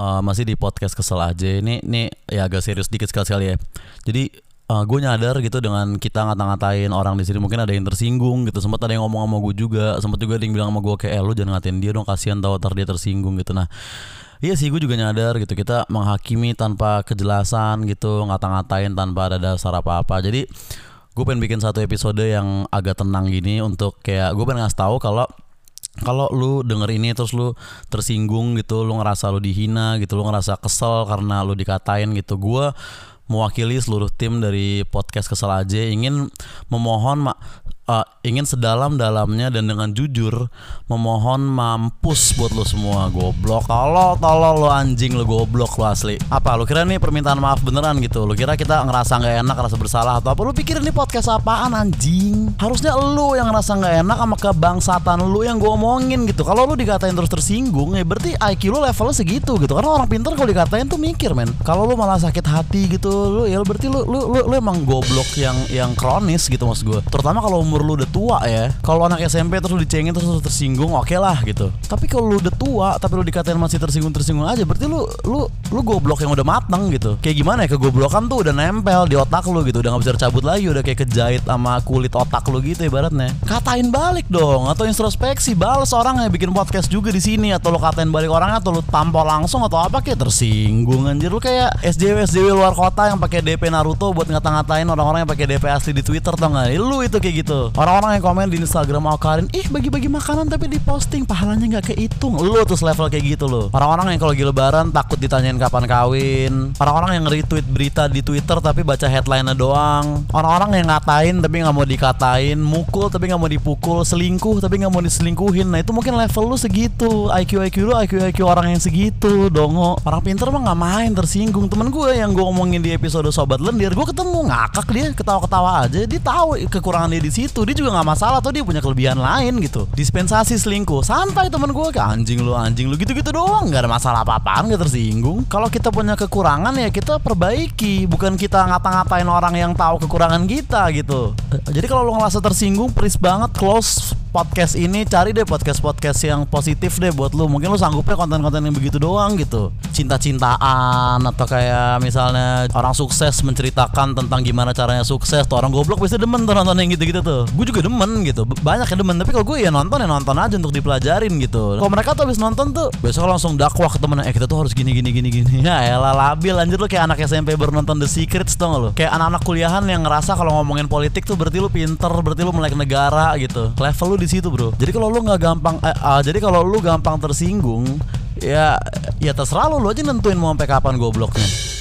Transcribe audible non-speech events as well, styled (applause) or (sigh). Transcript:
uh, masih di podcast kesel aja. Ini ini ya agak serius dikit sekali sekali ya. Jadi uh, gue nyadar gitu dengan kita ngata-ngatain orang di sini mungkin ada yang tersinggung gitu. Sempat ada yang ngomong sama gue juga. Sempat juga ada yang bilang sama gue kayak eh, lu jangan ngatain dia dong kasihan tau ntar dia tersinggung gitu. Nah Iya sih gue juga nyadar gitu kita menghakimi tanpa kejelasan gitu ngata-ngatain tanpa ada dasar apa-apa jadi gue pengen bikin satu episode yang agak tenang gini untuk kayak gue pengen ngasih tahu kalau kalau lu denger ini terus lu tersinggung gitu, lu ngerasa lu dihina gitu, lu ngerasa kesel karena lu dikatain gitu. Gua mewakili seluruh tim dari podcast kesel aja ingin memohon mak uh, ingin sedalam-dalamnya dan dengan jujur memohon mampus buat lo semua goblok. Tolol tolol lo anjing lo goblok lo asli. Apa lo kira nih permintaan maaf beneran gitu? Lo kira kita ngerasa nggak enak ngerasa bersalah atau apa? Lo pikir ini podcast apaan anjing? Harusnya lo yang ngerasa nggak enak sama kebangsatan lo yang gue omongin gitu. Kalau lo dikatain terus tersinggung ya berarti IQ lo levelnya segitu gitu. Karena orang pinter kalau dikatain tuh mikir men. Kalau lo malah sakit hati gitu lo ya berarti lo lo lo, lo emang goblok yang yang kronis gitu maksud gue terutama kalau umur lu udah tua ya. Kalau anak SMP terus lu dicengin terus lu tersinggung oke okay lah gitu. Tapi kalau lu udah tua tapi lu dikatain masih tersinggung tersinggung aja berarti lu lu lu goblok yang udah mateng gitu. Kayak gimana ya? Kegoblokan tuh udah nempel di otak lu gitu. Udah nggak bisa cabut lagi udah kayak kejahit sama kulit otak lu gitu ibaratnya. Katain balik dong atau introspeksi balas orang yang bikin podcast juga di sini atau lu katain balik orangnya atau lu tampol langsung atau apa kayak tersinggung anjir. Lu kayak SJW SJW luar kota yang pakai DP Naruto buat ngata-ngatain orang-orang yang pakai DP asli di Twitter tau gak lu itu kayak gitu Orang-orang yang komen di Instagram mau Karin, ih bagi-bagi makanan tapi diposting pahalanya nggak kehitung. Lu tuh level kayak gitu loh. Orang-orang yang kalau lagi lebaran takut ditanyain kapan kawin. Orang-orang yang retweet berita di Twitter tapi baca headline-nya doang. Orang-orang yang ngatain tapi nggak mau dikatain, mukul tapi nggak mau dipukul, selingkuh tapi nggak mau diselingkuhin. Nah itu mungkin level lu segitu. IQ IQ lu IQ IQ orang yang segitu, dongo. Orang pinter mah nggak main tersinggung. Temen gue yang gue ngomongin di episode sobat lendir, gue ketemu ngakak dia ketawa-ketawa aja. Dia tahu kekurangan dia di situ dia juga nggak masalah tuh dia punya kelebihan lain gitu. Dispensasi selingkuh. Santai temen gue ke anjing lu anjing lu gitu-gitu doang. Nggak ada masalah apa-apaan gak tersinggung. Kalau kita punya kekurangan ya kita perbaiki. Bukan kita ngata-ngatain orang yang tahu kekurangan kita gitu. Jadi kalau lu ngerasa tersinggung please banget close podcast ini cari deh podcast-podcast yang positif deh buat lu. Mungkin lu sanggupnya konten-konten yang begitu doang gitu. Cinta-cintaan atau kayak misalnya orang sukses menceritakan tentang gimana caranya sukses. Tuh orang goblok pasti demen tuh nonton yang gitu-gitu tuh. Gue juga demen gitu. Banyak yang demen, tapi kalau gue ya nonton ya nonton aja untuk dipelajarin gitu. Kalau mereka tuh habis nonton tuh besok langsung dakwah ke temen eh kita tuh harus gini gini gini gini. (laughs) Ya elah labil anjir lu kayak anak SMP baru nonton The Secrets gak lu? Kayak anak-anak kuliahan yang ngerasa kalau ngomongin politik tuh berarti lu pinter, berarti lu melek negara gitu. Level lu di situ bro. Jadi kalau lu nggak gampang eh, uh, jadi kalau lu gampang tersinggung ya ya terserah lu. Lu aja nentuin mau sampai kapan gobloknya